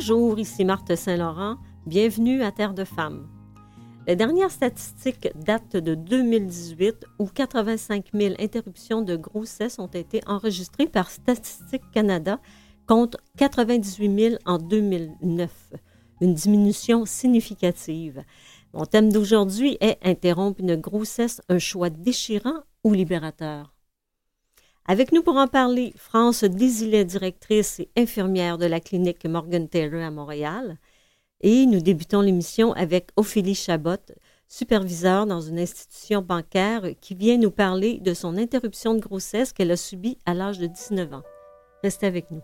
Bonjour, ici Marthe Saint-Laurent. Bienvenue à Terre de Femmes. Les dernières statistiques datent de 2018 où 85 000 interruptions de grossesse ont été enregistrées par Statistique Canada contre 98 000 en 2009, une diminution significative. Mon thème d'aujourd'hui est Interrompre une grossesse, un choix déchirant ou libérateur. Avec nous pour en parler, France Désilet, directrice et infirmière de la clinique Morgan Taylor à Montréal. Et nous débutons l'émission avec Ophélie Chabot, superviseur dans une institution bancaire qui vient nous parler de son interruption de grossesse qu'elle a subie à l'âge de 19 ans. Restez avec nous.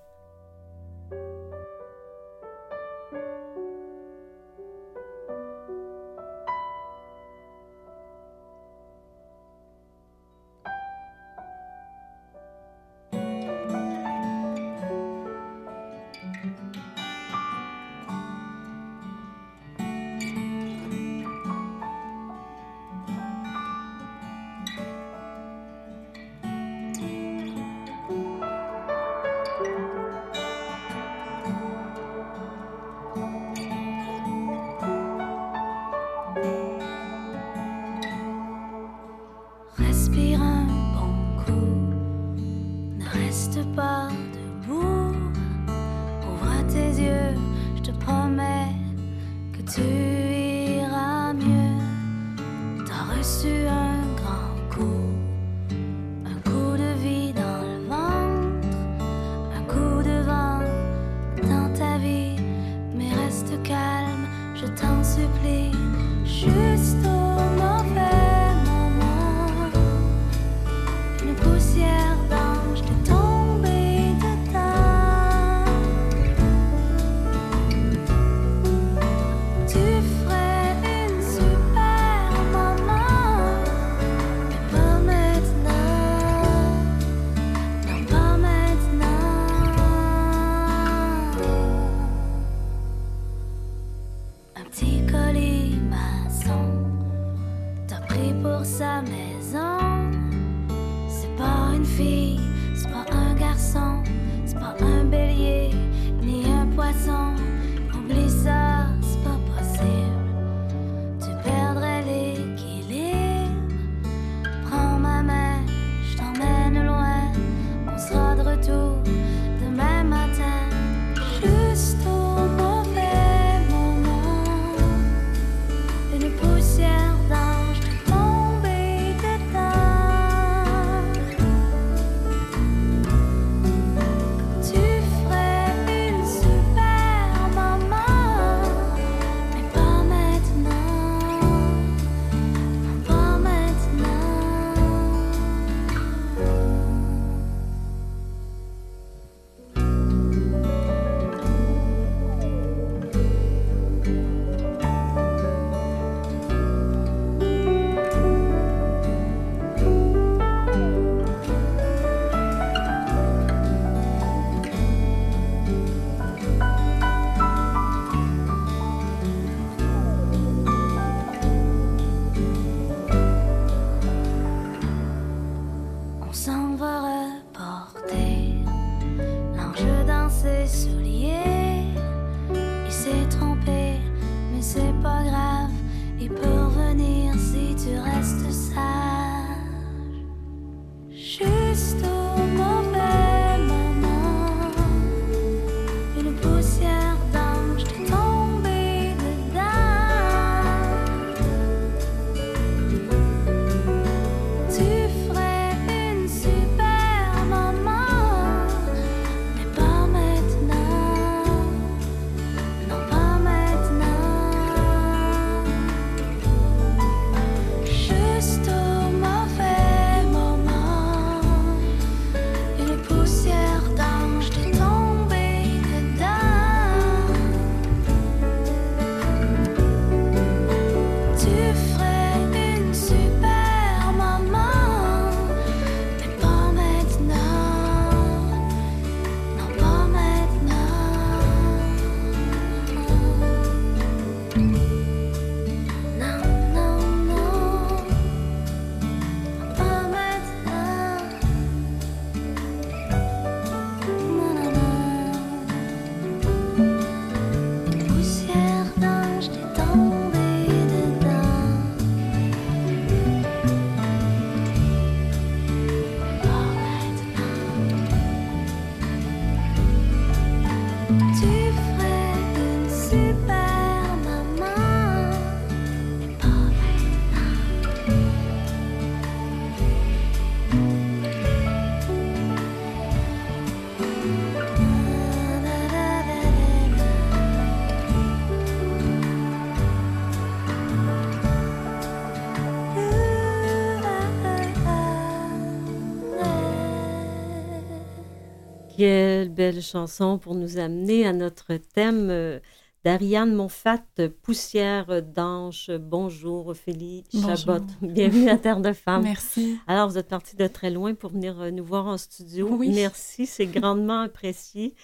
Belle, chanson pour nous amener à notre thème euh, d'Ariane Monfat, Poussière d'ange. Bonjour Ophélie Chabot. Bienvenue à Terre de Femmes. Merci. Alors, vous êtes partie de très loin pour venir euh, nous voir en studio. Oui. Merci, c'est grandement apprécié.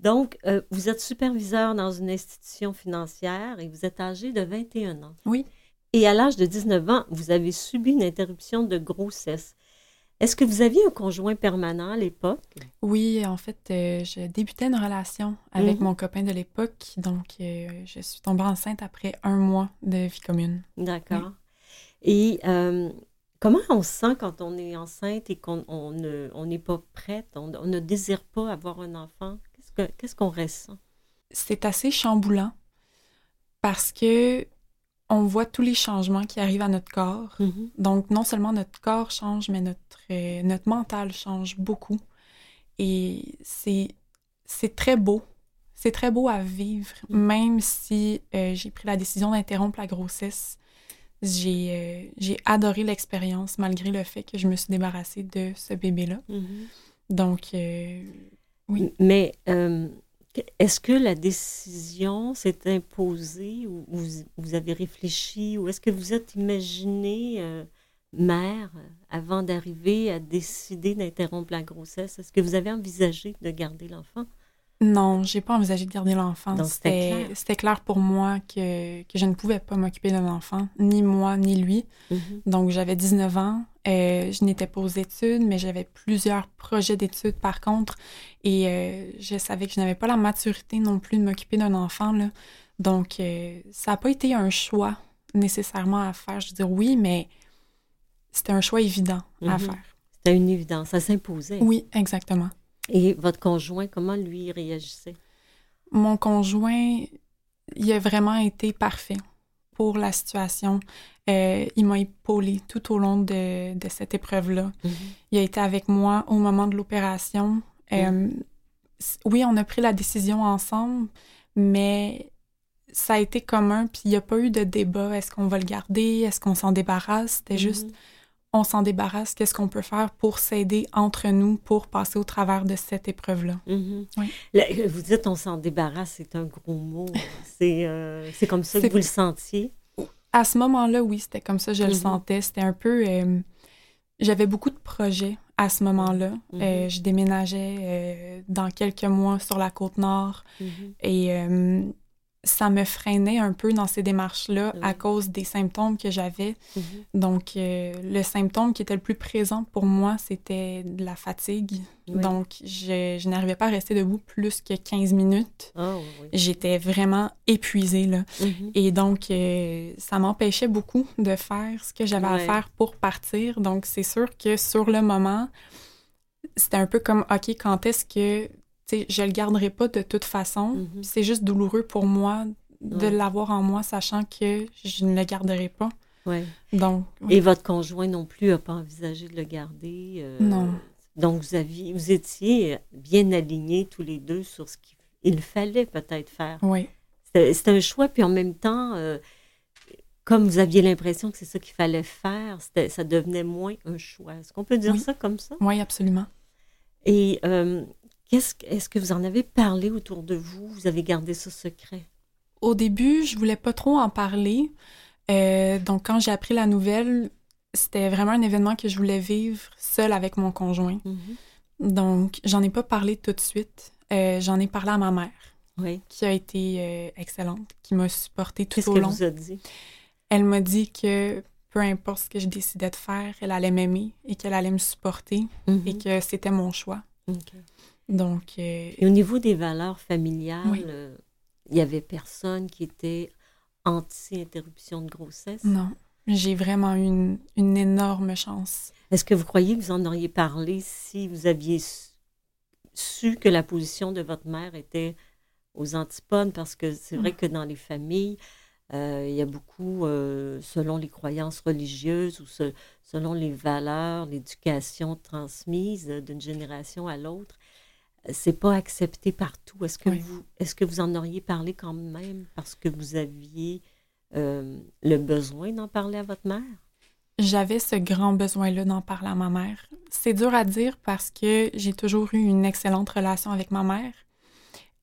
Donc, euh, vous êtes superviseur dans une institution financière et vous êtes âgé de 21 ans. Oui. Et à l'âge de 19 ans, vous avez subi une interruption de grossesse. Est-ce que vous aviez un conjoint permanent à l'époque? Oui, en fait, euh, je débutais une relation avec Mhm. mon copain de l'époque, donc euh, je suis tombée enceinte après un mois de vie commune. D'accord. Et euh, comment on se sent quand on est enceinte et qu'on on ne- on n'est pas prête, on, on ne désire pas avoir un enfant? Qu'est-ce que- Qu'est-ce qu'on ressent? C'est assez chamboulant parce que on voit tous les changements qui arrivent à notre corps. Mhm. Donc, non seulement notre corps change, mais notre, euh, notre mental change beaucoup. Et c'est, très beau. C'est très beau à vivre, Mm. même si euh, j'ai pris la décision d'interrompre la grossesse. J'ai, euh, j'ai adoré l'expérience malgré le fait que je me suis débarrassée de ce bébé-là. Mhm. Donc, Oui. Mais est-ce que la décision s'est imposée ou vous, vous avez réfléchi ou est-ce que vous êtes imaginé euh, mère euh, avant d'arriver à décider d'interrompre la grossesse? Est-ce que vous avez envisagé de garder l'enfant? non, j'ai pas envisagé de garder l'enfant. C'était clair. pour moi que, que je ne pouvais pas m'occuper d'un enfant, ni moi, ni lui. Mhm. Donc, j'avais 19 ans. Euh, je n'étais pas aux études, mais j'avais plusieurs projets d'études par contre. Et euh, je savais que je n'avais pas la maturité non plus de m'occuper d'un enfant. Là. Donc, euh, ça n'a pas été un choix nécessairement à faire. Je veux dire oui, mais c'était un choix évident à Mhm. faire. C'était une évidence, ça s'imposait. Oui, exactement. Et votre conjoint, comment lui réagissait? Mon conjoint, il a vraiment été parfait pour la situation. Euh, il m'a épaulé tout au long de, de cette épreuve-là. Mhm. Il a été avec moi au moment de l'opération. Euh, c- oui, on a pris la décision ensemble, mais ça a été commun, puis il n'y a pas eu de débat. Est-ce qu'on va le garder? Est-ce qu'on s'en débarrasse? C'était juste, Mhm. On s'en débarrasse. Qu'est-ce qu'on peut faire pour s'aider entre nous pour passer au travers de cette épreuve-là? Mhm. Oui. Là, vous dites on s'en débarrasse, c'est un gros mot. C'est euh, comme ça que vous le sentiez? À ce moment-là, oui, c'était comme ça, je le Mhm. sentais. C'était un peu... euh, J'avais beaucoup de projets à ce moment-là. Mhm. Euh, je déménageais dans quelques mois sur la côte nord. Et ça me freinait un peu dans ces démarches-là Oui. à cause des symptômes que j'avais. Mhm. Donc, euh, le symptôme qui était le plus présent pour moi, c'était de la fatigue. Oui. Donc, je, je n'arrivais pas à rester debout plus que 15 minutes. Oh, oui. J'étais vraiment épuisée, là. Mhm. Et donc, euh, ça m'empêchait beaucoup de faire ce que j'avais à faire pour partir. Donc, c'est sûr que sur le moment, c'était un peu comme, OK, quand est-ce que, sais, je le garderai pas de toute façon. Mhm. C'est juste douloureux pour moi de Ouais. l'avoir en moi, sachant que je ne le garderai pas. Ouais. Donc, oui. Et votre conjoint non plus n'a pas envisagé de le garder? euh, Non. Donc, vous, aviez, vous étiez bien alignés tous les deux sur ce qu'il fallait peut-être faire. oui. C'était c'était un choix, puis en même temps, euh, comme vous aviez l'impression que c'est ça qu'il fallait faire, ça devenait moins un choix. Est-ce qu'on peut dire Oui. ça comme ça? Oui, absolument. Et euh, qu'est-ce que- est-ce que vous en avez parlé autour de vous? Vous avez gardé ça secret? Au début, je voulais pas trop en parler. Euh, donc, quand j'ai appris la nouvelle, c'était vraiment un événement que je voulais vivre seule avec mon conjoint. Mhm. Donc, j'en ai pas parlé tout de suite. Euh, j'en ai parlé à ma mère, Oui. qui a été euh, excellente, qui m'a supportée tout Qu'est-ce au qu'elle long. vous a dit? Elle m'a dit que peu importe ce que je décidais de faire, elle allait m'aimer et qu'elle allait me supporter Mhm. et que c'était mon choix. Donc, euh, Et au niveau des valeurs familiales, Oui. euh, il y avait personne qui était anti-interruption de grossesse? non, j'ai vraiment eu une, une énorme chance. Est-ce que vous croyez que vous en auriez parlé si vous aviez su, su que la position de votre mère était aux antipodes? Parce que c'est vrai Mm. que dans les familles, euh, il y a beaucoup, euh, selon les croyances religieuses ou se- selon les valeurs, l'éducation transmise d'une génération à l'autre, c'est pas accepté partout. Est-ce que, Oui. vous, est-ce que vous en auriez parlé quand même parce que vous aviez euh, le besoin d'en parler à votre mère? j'avais ce grand besoin-là d'en parler à ma mère. C'est dur à dire parce que j'ai toujours eu une excellente relation avec ma mère.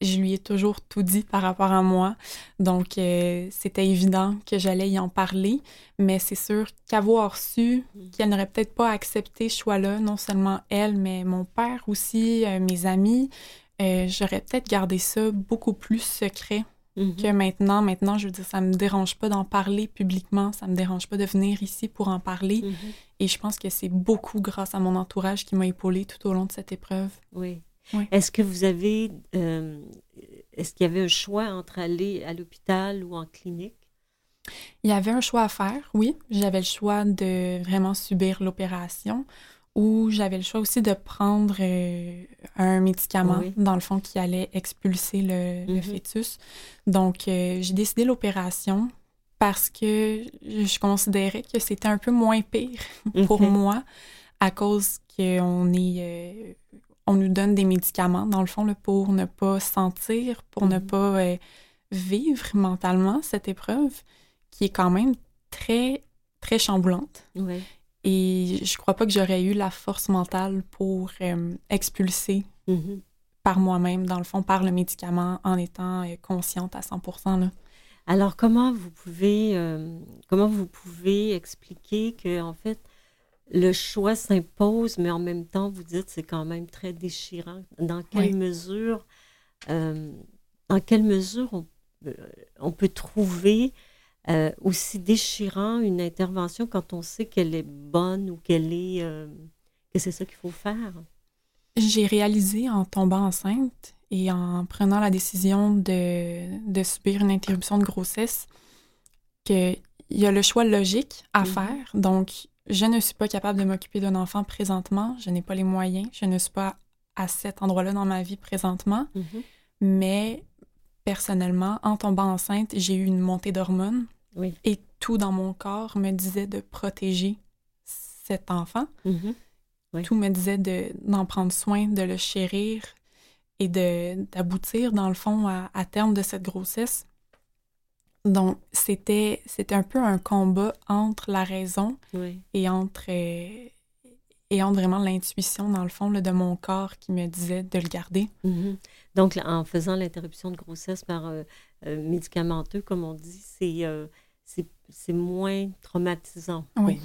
Je lui ai toujours tout dit par rapport à moi. Donc, euh, c'était évident que j'allais y en parler. Mais c'est sûr qu'avoir su qu'elle n'aurait peut-être pas accepté ce choix-là, non seulement elle, mais mon père aussi, euh, mes amis, euh, j'aurais peut-être gardé ça beaucoup plus secret mm-hmm. que maintenant. Maintenant, je veux dire, ça me dérange pas d'en parler publiquement, ça me dérange pas de venir ici pour en parler. Mm-hmm. Et je pense que c'est beaucoup grâce à mon entourage qui m'a épaulée tout au long de cette épreuve. Oui. Est-ce que vous avez, euh, est-ce qu'il y avait un choix entre aller à l'hôpital ou en clinique? Il y avait un choix à faire, oui. J'avais le choix de vraiment subir l'opération ou j'avais le choix aussi de prendre euh, un médicament, dans le fond, qui allait expulser le, mm-hmm. fœtus. Donc, euh, j'ai décidé l'opération parce que je considérais que c'était un peu moins pire pour moi à cause qu'on est on nous donne des médicaments, dans le fond, pour ne pas sentir, pour ne mhm. pas euh, vivre mentalement cette épreuve qui est quand même très, très chamboulante. Et je crois pas que j'aurais eu la force mentale pour euh, expulser mhm. par moi-même, dans le fond, par le médicament, en étant euh, consciente à 100 là. Alors, comment vous pouvez, comment vous pouvez expliquer que, en fait, le choix s'impose, mais en même temps, vous dites c'est quand même très déchirant. Dans quelle mesure, euh, dans quelle mesure on, euh, on peut trouver euh, aussi déchirant une intervention quand on sait qu'elle est bonne ou qu'elle est que c'est ça qu'il faut faire? J'ai réalisé en tombant enceinte et en prenant la décision de, de subir une interruption de grossesse qu'il y a le choix logique à mm-hmm. faire. Donc, je ne suis pas capable de m'occuper d'un enfant présentement, je n'ai pas les moyens, je ne suis pas à cet endroit-là dans ma vie présentement, mhm. mais personnellement, en tombant enceinte, j'ai eu une montée d'hormones et tout dans mon corps me disait de protéger cet enfant. Mhm. Tout me disait d'en prendre soin, de le chérir et d'aboutir, dans le fond, à terme de cette grossesse. Donc, c'était, c'était un peu un combat entre la raison et, entre, euh, et entre vraiment l'intuition, dans le fond, de mon corps qui me disait de le garder. Mm-hmm. Donc, en faisant l'interruption de grossesse par euh, euh, médicamenteux, comme on dit, c'est, c'est, moins traumatisant. Oui.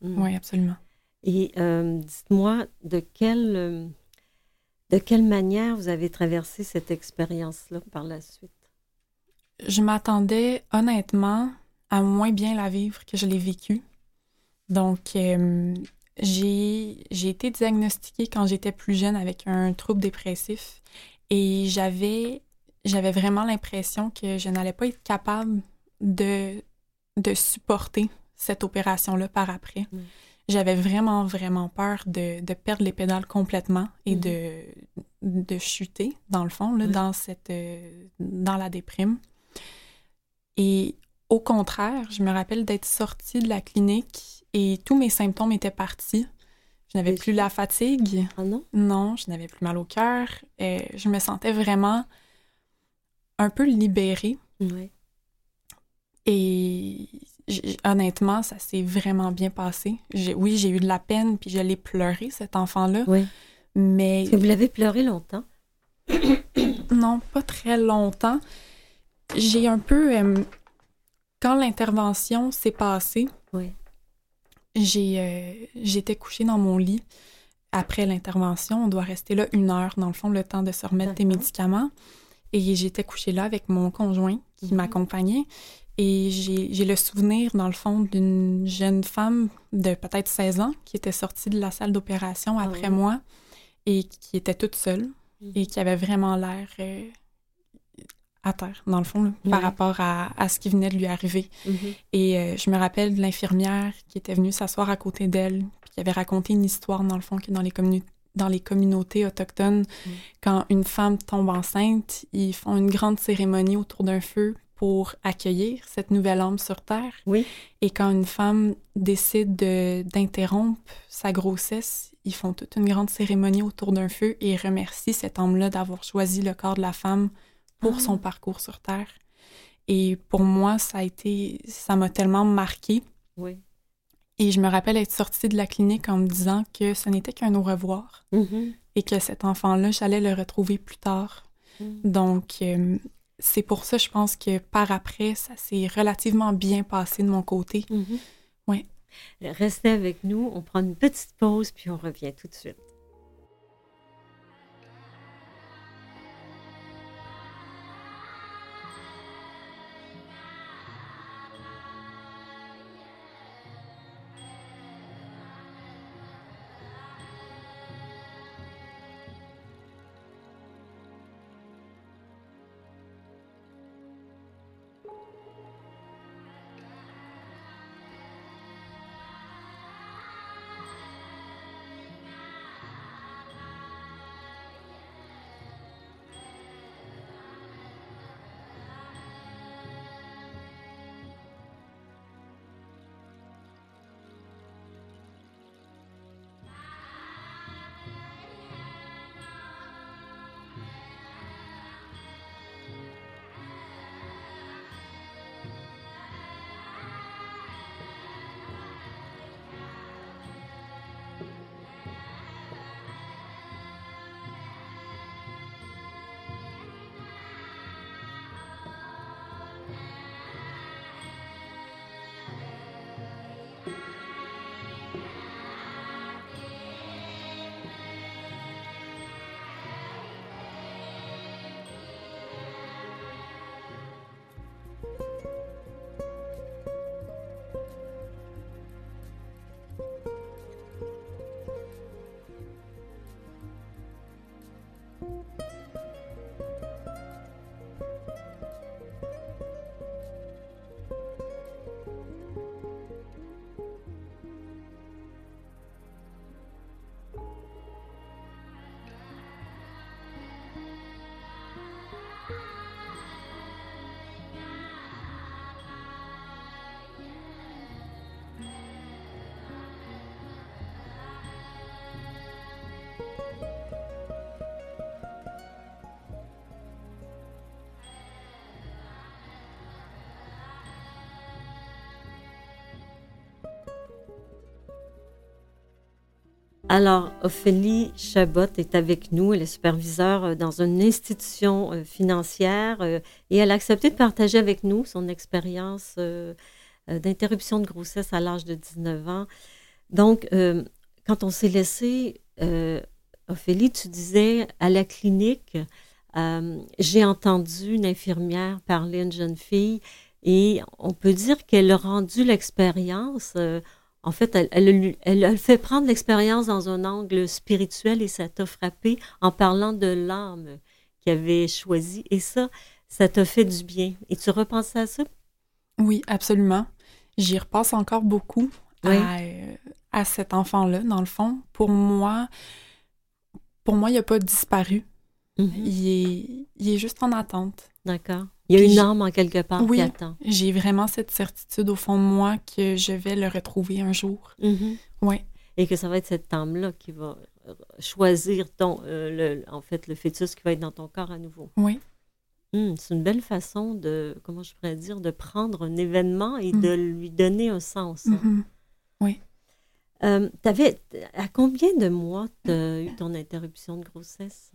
Mm. oui, absolument. Et dites-moi, de quelle, de quelle manière vous avez traversé cette expérience-là par la suite? Je m'attendais honnêtement à moins bien la vivre que je l'ai vécue. Donc, euh, j'ai été diagnostiquée quand j'étais plus jeune avec un trouble dépressif et j'avais j'avais vraiment l'impression que je n'allais pas être capable de, de supporter cette opération-là par après. Mm. J'avais vraiment, vraiment peur de, de, perdre les pédales complètement et mm. de, de chuter, dans le fond, là, dans, cette, euh, dans la déprime. Et au contraire, je me rappelle d'être sortie de la clinique et tous mes symptômes étaient partis. Je n'avais plus la fatigue. Ah non? Non, je n'avais plus mal au cœur. Je me sentais vraiment un peu libérée. Oui. Et honnêtement, ça s'est vraiment bien passé. Oui, j'ai eu de la peine, puis je l'ai pleuré, cet enfant-là. Oui. Mais... vous l'avez pleuré longtemps? non, pas très longtemps j'ai un peu. Euh, quand l'intervention s'est passée, oui. j'ai, euh, j'étais couchée dans mon lit après l'intervention. On doit rester là une heure, dans le fond, le temps de se remettre des médicaments. Et j'étais couchée là avec mon conjoint qui mhm. m'accompagnait. Et j'ai le souvenir, dans le fond, d'une jeune femme de peut-être 16 ans qui était sortie de la salle d'opération ah après moi et qui était toute seule mhm. et qui avait vraiment l'air euh, à terre, dans le fond, par rapport à, à, ce qui venait de lui arriver. Mm-hmm. Et euh, je me rappelle de l'infirmière qui était venue s'asseoir à côté d'elle, qui avait raconté une histoire, dans le fond, que dans les, dans les communautés autochtones, mm. quand une femme tombe enceinte, ils font une grande cérémonie autour d'un feu pour accueillir cette nouvelle âme sur Terre. Oui. Et quand une femme décide d'interrompre sa grossesse, ils font toute une grande cérémonie autour d'un feu et remercient cette âme-là d'avoir choisi le corps de la femme pour son parcours sur Terre. Et pour moi, ça a été, ça m'a tellement marqué. Oui. Et je me rappelle être sortie de la clinique en me disant que ce n'était qu'un au revoir Mhm. et que cet enfant-là, j'allais le retrouver plus tard. Mhm. Donc, euh, c'est pour ça, je pense que par après, ça s'est relativement bien passé de mon côté. Mhm. Ouais. Restez avec nous, on prend une petite pause puis on revient tout de suite. Alors, Ophélie Chabot est avec nous. Elle est superviseure euh, dans une institution euh, financière euh, et elle a accepté de partager avec nous son expérience d'interruption de grossesse à l'âge de 19 ans. Donc, quand on s'est laissé, Ophélie, tu disais à la clinique, j'ai entendu une infirmière parler à une jeune fille et on peut dire qu'elle a rendu l'expérience. En fait, elle, fait prendre l'expérience dans un angle spirituel et ça t'a frappé en parlant de l'âme qu'il avait choisie. Et ça, ça t'a fait du bien. Et tu repensais à ça? Oui, absolument. J'y repasse encore beaucoup Oui. à, euh, à cet enfant-là, dans le fond. Pour moi, pour moi, il n'a pas disparu. Mhm. Il est, il est juste en attente. D'accord. Il y a une âme en quelque part Oui. qui attend. J'ai vraiment cette certitude au fond de moi que je vais le retrouver un jour. Ouais. Et que ça va être cette âme-là qui va euh, choisir ton, euh, le, en fait, le fœtus qui va être dans ton corps à nouveau. Oui. Hum, c'est une belle façon de, comment je pourrais dire, de prendre un événement et Mm. de lui donner un sens. hein. Mhm. Euh, t'avais, à combien de mois tu as eu ton interruption de grossesse?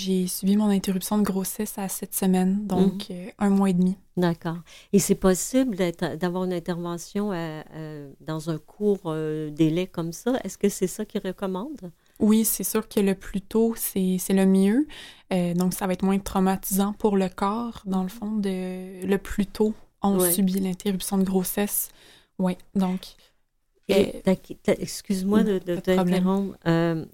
J'ai subi mon interruption de grossesse à sept semaines, donc euh, un mois et demi. D'accord. Et c'est possible d'avoir une intervention à- à- dans un court euh, délai comme ça? Est-ce que c'est ça qu'ils recommandent? Oui, c'est sûr que le plus tôt, c'est c'est le mieux. Euh, donc, ça va être moins traumatisant pour le corps, dans le fond, de le plus tôt on Ouais. subit l'interruption de grossesse. Oui, donc, Et Euh, t'as- t'as- excuse-moi de, de. Euh,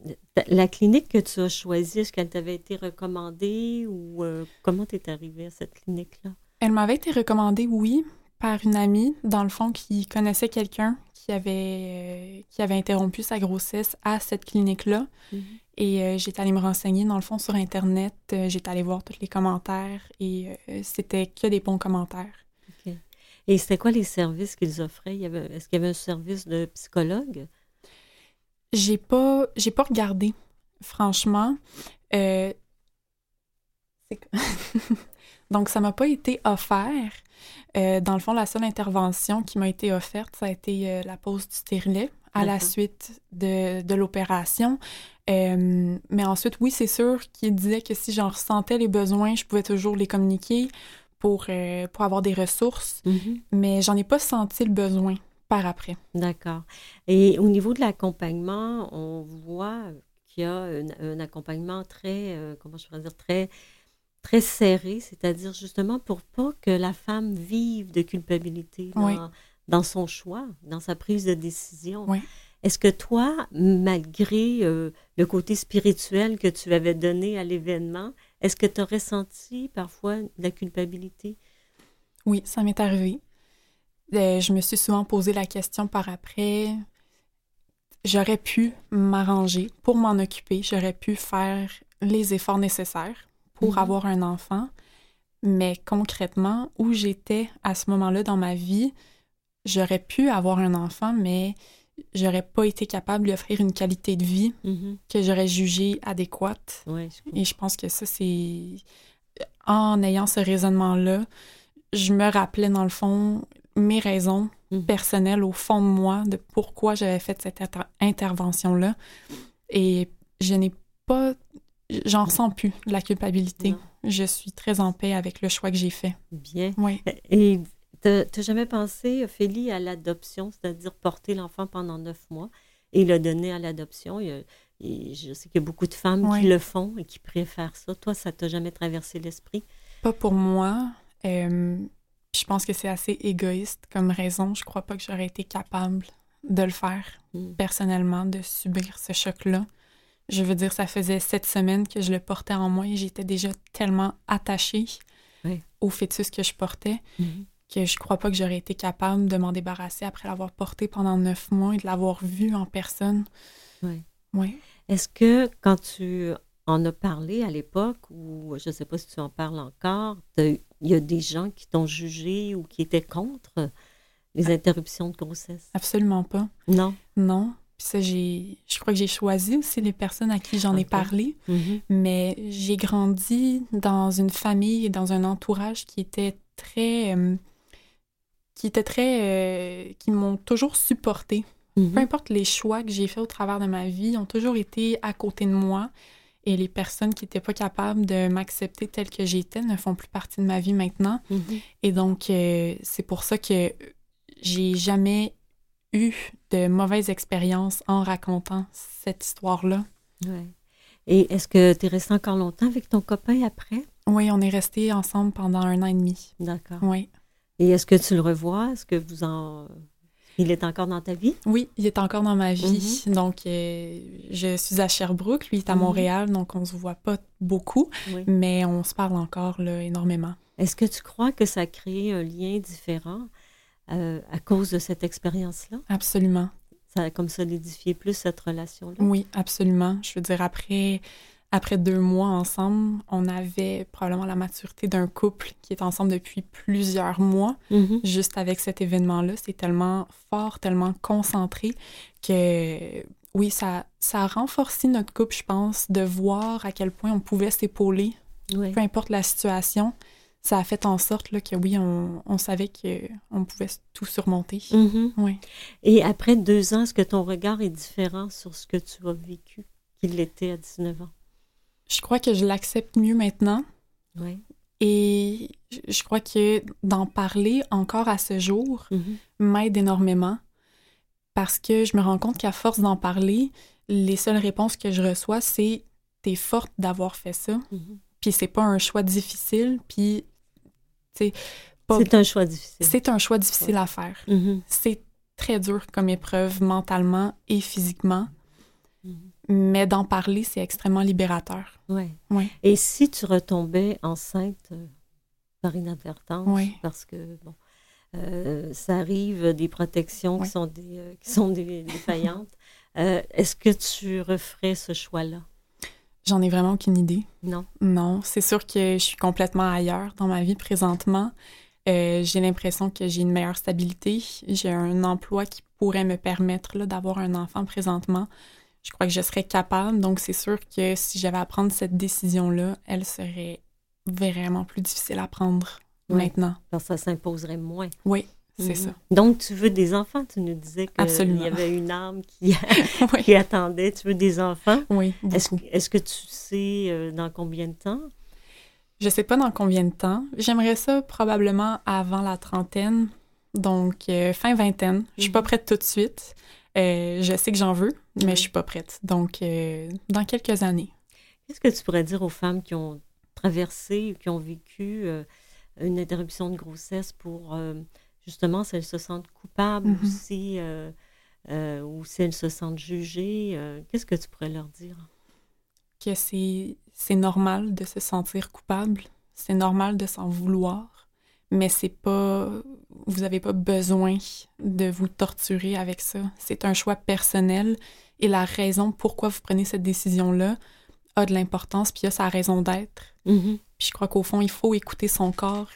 la clinique que tu as choisie, est-ce qu'elle t'avait été recommandée ou euh, comment tu es arrivée à cette clinique-là? elle m'avait été recommandée, oui, par une amie, dans le fond, qui connaissait quelqu'un qui avait, euh, qui avait interrompu sa grossesse à cette clinique-là. Et euh, j'étais allée me renseigner, dans le fond, sur Internet. J'étais allée voir tous les commentaires et c'était que des bons commentaires. Et c'était quoi les services qu'ils offraient? Est-ce qu'il y avait un service de psychologue? J'ai pas, j'ai pas regardé, franchement. Euh, Donc, ça m'a pas été offert. Euh, dans le fond, la seule intervention qui m'a été offerte, ça a été euh, la pose du stérilet à la suite de, de l'opération. Euh, mais ensuite, oui, c'est sûr qu'il disait que si j'en ressentais les besoins, je pouvais toujours les communiquer pour, pour avoir des ressources. Mhm. Mais j'en ai pas senti le besoin par après. D'accord. Et au niveau de l'accompagnement, on voit qu'il y a un, un accompagnement très, euh, comment je pourrais dire, très, très serré, c'est-à-dire justement pour pas que la femme vive de culpabilité dans, Oui. dans son choix, dans sa prise de décision. Oui. Est-ce que toi, malgré euh, le côté spirituel que tu avais donné à l'événement, est-ce que tu as ressenti parfois de la culpabilité? Oui, ça m'est arrivé. Euh, je me suis souvent posé la question par après. J'aurais pu m'arranger pour m'en occuper. J'aurais pu faire les efforts nécessaires pour Mhm. avoir un enfant. Mais concrètement, où j'étais à ce moment-là dans ma vie, j'aurais pu avoir un enfant, mais j'aurais pas été capable de lui offrir une qualité de vie Mhm. que j'aurais jugée adéquate. Ouais, je comprends. Et je pense que ça, c'est. En ayant ce raisonnement-là, je me rappelais, dans le fond, mes raisons Mhm. personnelles au fond de moi de pourquoi j'avais fait cette inter- intervention-là. Et je n'ai pas. J'en ressens plus de la culpabilité. Non. Je suis très en paix avec le choix que j'ai fait. Bien. Oui. Et t'as t'as jamais pensé, Ophélie, à l'adoption, c'est-à-dire porter l'enfant pendant neuf mois et le donner à l'adoption? Il y a- et je sais qu'il y a beaucoup de femmes Oui. qui le font et qui préfèrent ça. Toi, ça t'a jamais traversé l'esprit? Pas pour moi. Euh, je pense que c'est assez égoïste comme raison. Je crois pas que j'aurais été capable de le faire Mm. personnellement, de subir ce choc-là. Je veux dire, ça faisait sept semaines que je le portais en moi et j'étais déjà tellement attachée Oui. au fœtus que je portais Mhm. Que je crois pas que j'aurais été capable de m'en débarrasser après l'avoir porté pendant neuf mois et de l'avoir vu en personne. Oui. Oui. Est-ce que quand tu en as parlé à l'époque, ou je ne sais pas si tu en parles encore, il y a des gens qui t'ont jugé ou qui étaient contre les interruptions de grossesse? Absolument pas. Non? Non. Puis ça, j'ai, je crois que j'ai choisi aussi les personnes à qui j'en ai parlé. Mhm. Mais j'ai grandi dans une famille et dans un entourage qui était très. euh, qui était très. euh, qui m'ont toujours supporté. Peu Mhm. importe les choix que j'ai faits au travers de ma vie, ont toujours été à côté de moi. Et les personnes qui n'étaient pas capables de m'accepter telle que j'étais ne font plus partie de ma vie maintenant. Mhm. Et donc, euh, c'est pour ça que j'ai jamais eu de mauvaise expérience en racontant cette histoire-là. Ouais. Et est-ce que tu es resté encore longtemps avec ton copain après? Oui, on est restés ensemble pendant un an et demi. D'accord. Oui. Et est-ce que tu le revois? Est-ce que vous en... Il est encore dans ta vie? Oui, il est encore dans ma vie. Donc, euh, je suis à Sherbrooke, lui il est à Mhm. Montréal, donc on se voit pas beaucoup, Oui. mais on se parle encore là, énormément. Est-ce que tu crois que ça a créé un lien différent euh, à cause de cette expérience-là? Absolument. Ça a comme solidifié plus cette relation-là? Oui, absolument. Je veux dire, après, après deux mois ensemble, on avait probablement la maturité d'un couple qui est ensemble depuis plusieurs mois. Mhm. Juste avec cet événement-là, c'est tellement fort, tellement concentré que oui, ça, ça a renforcé notre couple, je pense, de voir à quel point on pouvait s'épauler Oui. peu importe la situation, ça a fait en sorte là, que oui, on, on savait qu'on pouvait tout surmonter. Oui. Et après deux ans, est-ce que ton regard est différent sur ce que tu as vécu qu'il l'était à 19 ans? Je crois que je l'accepte mieux maintenant Oui. et je- crois que d'en parler encore à ce jour Mhm. m'aide énormément parce que je me rends compte qu'à force d'en parler, les seules réponses que je reçois, c'est t'es forte d'avoir fait ça, Mhm. puis c'est pas un choix difficile, puis tu pas- C'est un choix difficile. c'est un choix difficile à faire. Mhm. C'est très dur comme épreuve mentalement et physiquement. Mais d'en parler, c'est extrêmement libérateur. Ouais. Oui. Et si tu retombais enceinte euh, par inadvertance, parce que bon, euh, ça arrive des protections qui sont des euh, qui sont des défaillantes, est-ce que tu referais ce choix-là? J'en ai vraiment aucune idée. Non? Non, c'est sûr que je suis complètement ailleurs dans ma vie présentement. J'ai l'impression que j'ai une meilleure stabilité. J'ai un emploi qui pourrait me permettre là, d'avoir un enfant présentement. Je crois que je serais capable. Donc, c'est sûr que si j'avais à prendre cette décision-là, elle serait vraiment plus difficile à prendre maintenant. Parce que ça s'imposerait moins. Oui, c'est Mhm. ça. Donc, tu veux des enfants? Tu nous disais qu'il y avait une âme qui, oui, qui attendait. Tu veux des enfants? oui, Est-ce que tu sais euh, dans combien de temps? Je sais pas dans combien de temps. J'aimerais ça probablement avant la trentaine, donc euh, fin vingtaine. Je suis pas Mhm. prête tout de suite. Euh, je sais que j'en veux, mais je suis pas prête. Donc, euh, dans quelques années. Qu'est-ce que tu pourrais dire aux femmes qui ont traversé ou qui ont vécu euh, une interruption de grossesse pour, justement, si elles se sentent coupables Mhm. ou, si, ou si elles se sentent jugées? Qu'est-ce que tu pourrais leur dire? Que c'est c'est normal de se sentir coupable. C'est normal de s'en vouloir. Mais c'est pas. Vous avez pas besoin de vous torturer avec ça. C'est un choix personnel et la raison pourquoi vous prenez cette décision-là a de l'importance puis a sa raison d'être. Mhm. Puis je crois qu'au fond, il faut écouter son corps.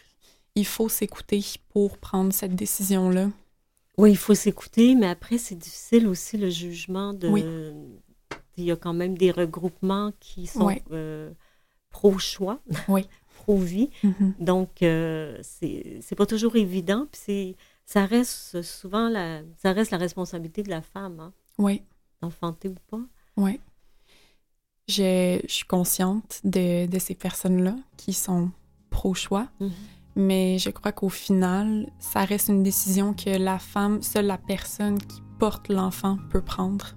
Il faut s'écouter pour prendre cette décision-là. Oui, il faut s'écouter, mais après, c'est difficile aussi le jugement de. Oui. Il y a quand même des regroupements qui sont euh, pro-choix, Oui. Pro-vie. Donc, euh, c'est pas toujours évident. Puis c'est- ça reste souvent la, ça reste la responsabilité de la femme, hein, Oui, d'enfanter ou pas. oui. Je, je suis consciente de, de ces personnes-là qui sont pro-choix, Mhm. mais je crois qu'au final, ça reste une décision que la femme, seule la personne qui porte l'enfant peut prendre.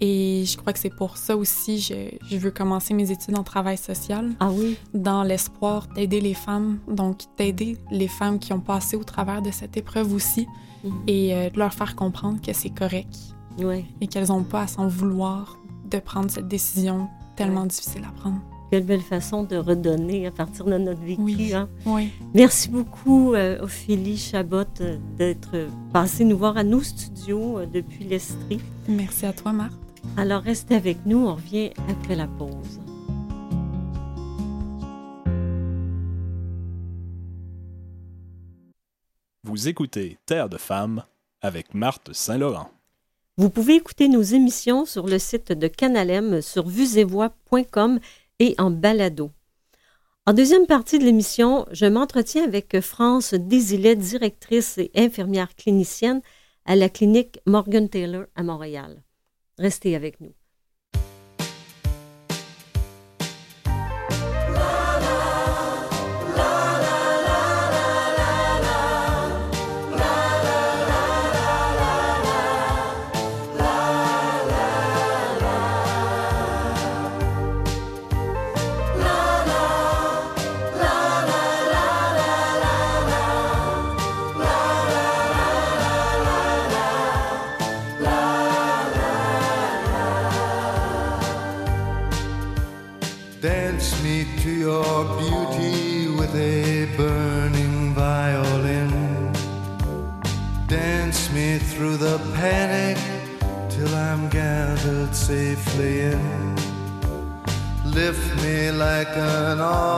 Et je crois que c'est pour ça aussi je, je veux commencer mes études en travail social. Ah oui, dans l'espoir d'aider les femmes, donc d'aider les femmes qui ont passé au travers de cette épreuve aussi Mhm. et euh, de leur faire comprendre que c'est correct oui. et qu'elles n'ont pas à s'en vouloir de prendre cette décision tellement difficile à prendre. Quelle belle façon de redonner à partir de notre vécu. Oui. hein. Oui, Merci beaucoup, euh, Ophélie Chabot, euh, d'être passée nous voir à nos studios euh, depuis l'Estrie. merci à toi, Marthe. Alors, restez avec nous, on revient après la pause. Vous écoutez Terre de femmes avec Marthe Saint-Laurent. Vous pouvez écouter nos émissions sur le site de Canalem sur vuesetvoix.com et en balado. En deuxième partie de l'émission, je m'entretiens avec France Désilet, directrice et infirmière clinicienne à la clinique Morgan Taylor à Montréal. Restez avec nous. Like an olive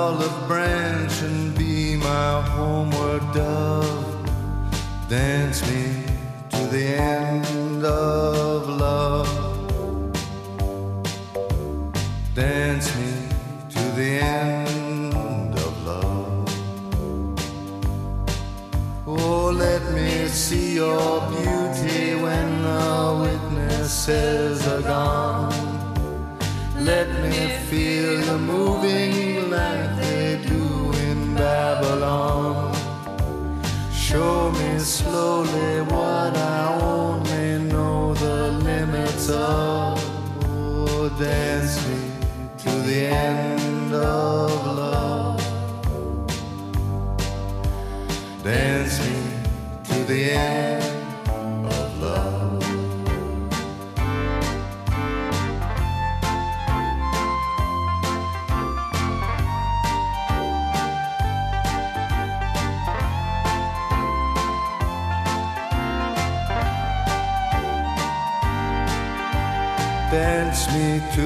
Show me slowly what I only know the limits of. Oh, dance me to the end of love. Dance me to the end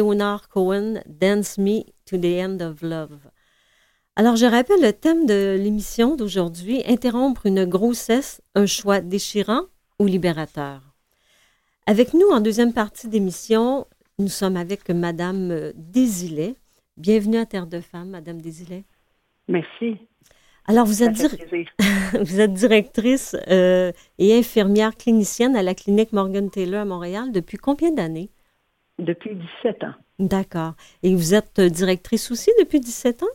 Léonard Cohen, Dance Me to the End of Love. Alors, je rappelle le thème de l'émission d'aujourd'hui, interrompre une grossesse, un choix déchirant ou libérateur. Avec nous en deuxième partie d'émission, nous sommes avec Madame Désilet. Bienvenue à Terre de Femmes, Madame Désilet. Merci. Alors, êtes, dir- vous êtes directrice euh, et infirmière clinicienne à la clinique Morgan Taylor à Montréal depuis combien d'années? Depuis 17 ans. D'accord. Et vous êtes euh, directrice aussi depuis 17 ans?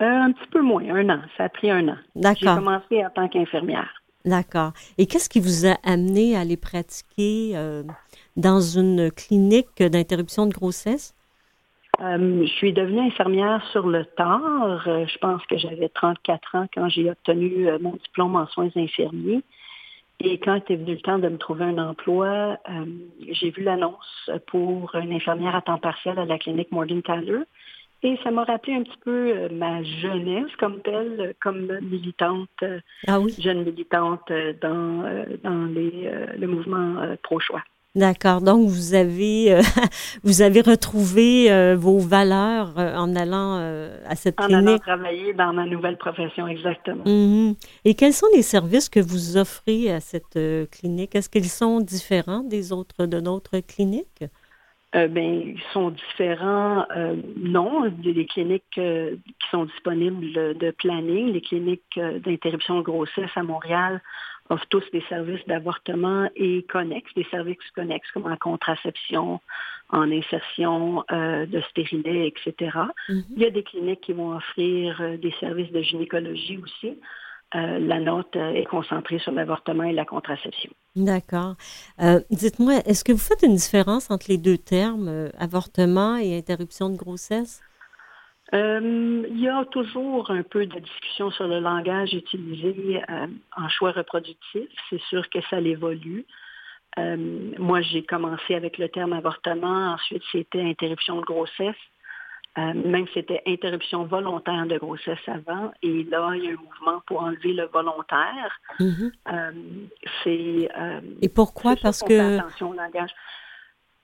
Euh, un petit peu moins, un an. Ça a pris un an. J'ai D'accord. commencé en tant qu'infirmière. D'accord. Et qu'est-ce qui vous a amené à les pratiquer euh, dans une clinique d'interruption de grossesse? Euh, je suis devenue infirmière sur le tard. Je pense que j'avais 34 ans quand j'ai obtenu mon diplôme en soins infirmiers. Et quand est venu le temps de me trouver un emploi, euh, j'ai vu l'annonce pour une infirmière à temps partiel à la clinique Morgan Tyler. Et ça m'a rappelé un petit peu euh, ma jeunesse comme telle, comme militante, euh, Ah oui? jeune militante dans, dans les, le mouvement pro-choix. D'accord. Donc, vous avez, euh, vous avez retrouvé euh, vos valeurs euh, en allant à cette En allant clinique? travailler dans ma nouvelle profession, exactement. Mhm. Et quels sont les services que vous offrez à cette clinique? Est-ce qu'ils sont différents des autres de notre clinique? Ben, ils sont différents. non, des cliniques qui sont disponibles de planning, les cliniques d'interruption de grossesse à Montréal offrent tous des services d'avortement et connexes, des services connexes comme en contraception, en insertion euh, de stérilets, etc. Mhm. Il y a des cliniques qui vont offrir euh, des services de gynécologie aussi. Euh, la note est concentrée sur l'avortement et la contraception. D'accord. Euh, Dites-moi, est-ce que vous faites une différence entre les deux termes, avortement et interruption de grossesse? Euh, il y a toujours un peu de discussion sur le langage utilisé euh, en choix reproductif. C'est sûr que ça l'évolue. Euh, moi, j'ai commencé avec le terme avortement. Ensuite, c'était interruption de grossesse. Même c'était interruption volontaire de grossesse avant. Et là, il y a un mouvement pour enlever le volontaire. Mhm. C'est Et pourquoi? Parce que... attention au langage.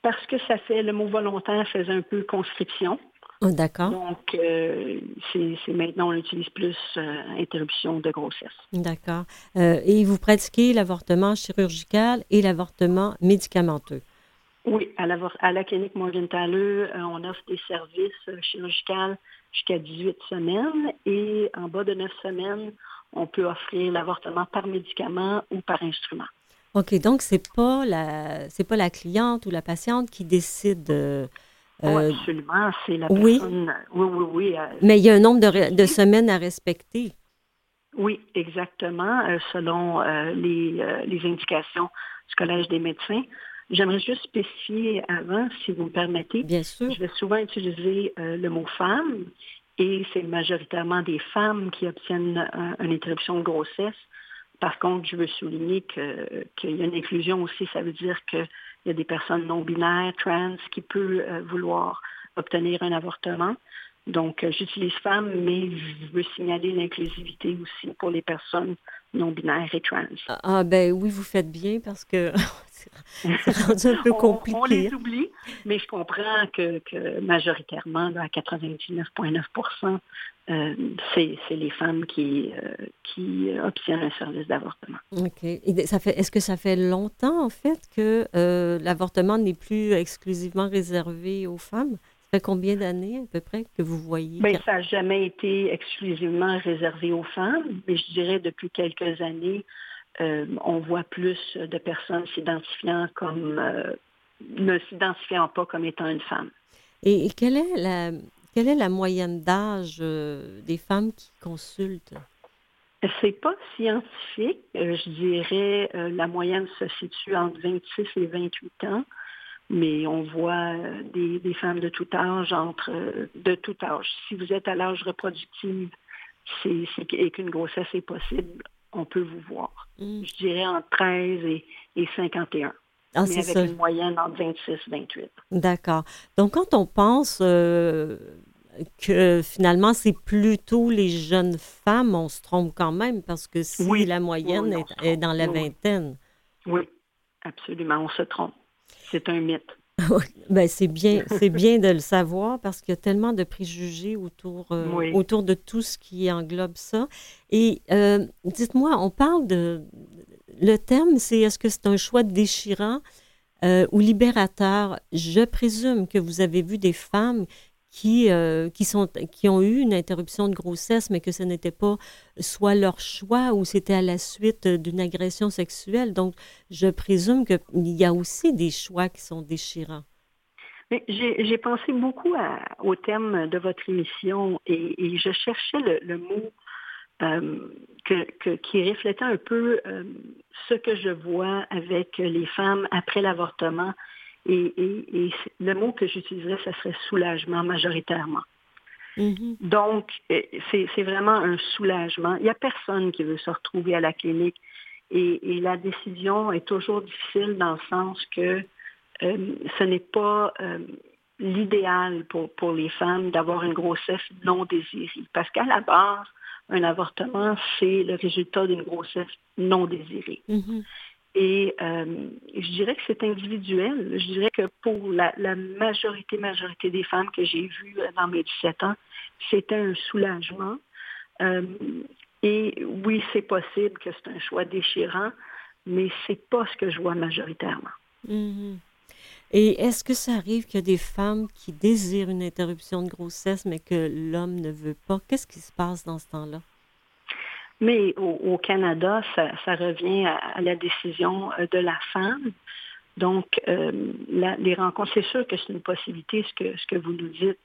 Parce que ça fait le mot volontaire faisait un peu conscription. Oh, D'accord, Donc, euh, c'est maintenant, on utilise plus euh, interruption de grossesse. d'accord. Euh, et vous pratiquez l'avortement chirurgical et l'avortement médicamenteux? Oui, à la, à la clinique Morgenthaler, on offre des services chirurgicaux jusqu'à 18 semaines et en bas de 9 semaines, on peut offrir l'avortement par médicament ou par instrument. OK, donc c'est pas la c'est pas la cliente ou la patiente qui décide euh, oui, absolument, c'est la personne. Oui, oui, oui. oui euh, Mais il y a un nombre de, de semaines à respecter. Oui, exactement, euh, selon les, les, indications du Collège des médecins. J'aimerais juste spécifier avant, si vous me permettez. Bien sûr. Je vais souvent utiliser le mot femme et c'est majoritairement des femmes qui obtiennent une interruption de grossesse. Par contre, je veux souligner qu'il y a une inclusion aussi. Ça veut dire qu'il y a des personnes non binaires, trans, qui peuvent euh, vouloir obtenir un avortement. Donc, euh, j'utilise femme, mais je veux signaler l'inclusivité aussi pour les personnes non binaires et trans. Ah, ah ben oui, vous faites bien parce que c'est rendu un peu compliqué. on, les oublie, mais je comprends que, majoritairement, à 99,9 euh, c'est les femmes qui, euh, qui obtiennent un service d'avortement. OK. Est-ce que ça fait longtemps, en fait, que euh, l'avortement n'est plus exclusivement réservé aux femmes? Ça fait combien d'années, à peu près, que vous voyez? Bien, ça? n'a jamais été exclusivement réservé aux femmes, mais je dirais depuis quelques années, on voit plus de personnes s'identifiant comme ne s'identifiant pas comme étant une femme. Et, quelle est la, quelle est la moyenne d'âge euh, des femmes qui consultent? C'est pas scientifique. Euh, je dirais euh, la moyenne se situe entre 26 et 28 ans, mais on voit des, femmes de tout âge entre de tout âge. Si vous êtes à l'âge reproductif et qu'une grossesse est possible, on peut vous voir. Mm. Je dirais entre 13 et, et 51. Ah, mais avec une moyenne entre 26 et 28. D'accord. Donc, quand on pense que finalement, c'est plutôt les jeunes femmes, on se trompe quand même, parce que si la moyenne est, dans la vingtaine. Oui, absolument, on se trompe. C'est un mythe. ben, c'est bien, c'est bien de le savoir parce qu'il y a tellement de préjugés autour, euh, autour de tout ce qui englobe ça. Et euh, dites-moi, on parle de le terme, c'est est-ce que c'est un choix déchirant euh, ou libérateur? Je présume que vous avez vu des femmes qui, euh, qui, sont, qui ont eu une interruption de grossesse, mais que ce n'était pas soit leur choix ou c'était à la suite d'une agression sexuelle. Donc, je présume qu'il y a aussi des choix qui sont déchirants. J'ai pensé beaucoup au thème de votre émission et, je cherchais le, mot euh, qui reflétait un peu euh, ce que je vois avec les femmes après l'avortement et, le mot que j'utiliserais, ce serait soulagement majoritairement. Mm-hmm. Donc, euh, c'est vraiment un soulagement. Il n'y a personne qui veut se retrouver à la clinique. Et, la décision est toujours difficile dans le sens que euh, ce n'est pas euh, l'idéal pour, pour les femmes d'avoir une grossesse non désirée. Parce qu'à la base, un avortement, c'est le résultat d'une grossesse non désirée. Mm-hmm. Et euh, je dirais que c'est individuel. Je dirais que pour la, majorité, majorité des femmes que j'ai vues dans mes 17 ans, c'était un soulagement. Euh, et oui, c'est possible que c'est un choix déchirant, mais c'est pas ce que je vois majoritairement. Mm-hmm. Et est-ce que ça arrive qu'il y a des femmes qui désirent une interruption de grossesse, mais que l'homme ne veut pas? Qu'est-ce qui se passe dans ce temps-là? Mais au, Canada, ça, revient à, la décision euh, de la femme. Donc, euh, les rencontres, c'est sûr que c'est une possibilité, ce que, vous nous dites,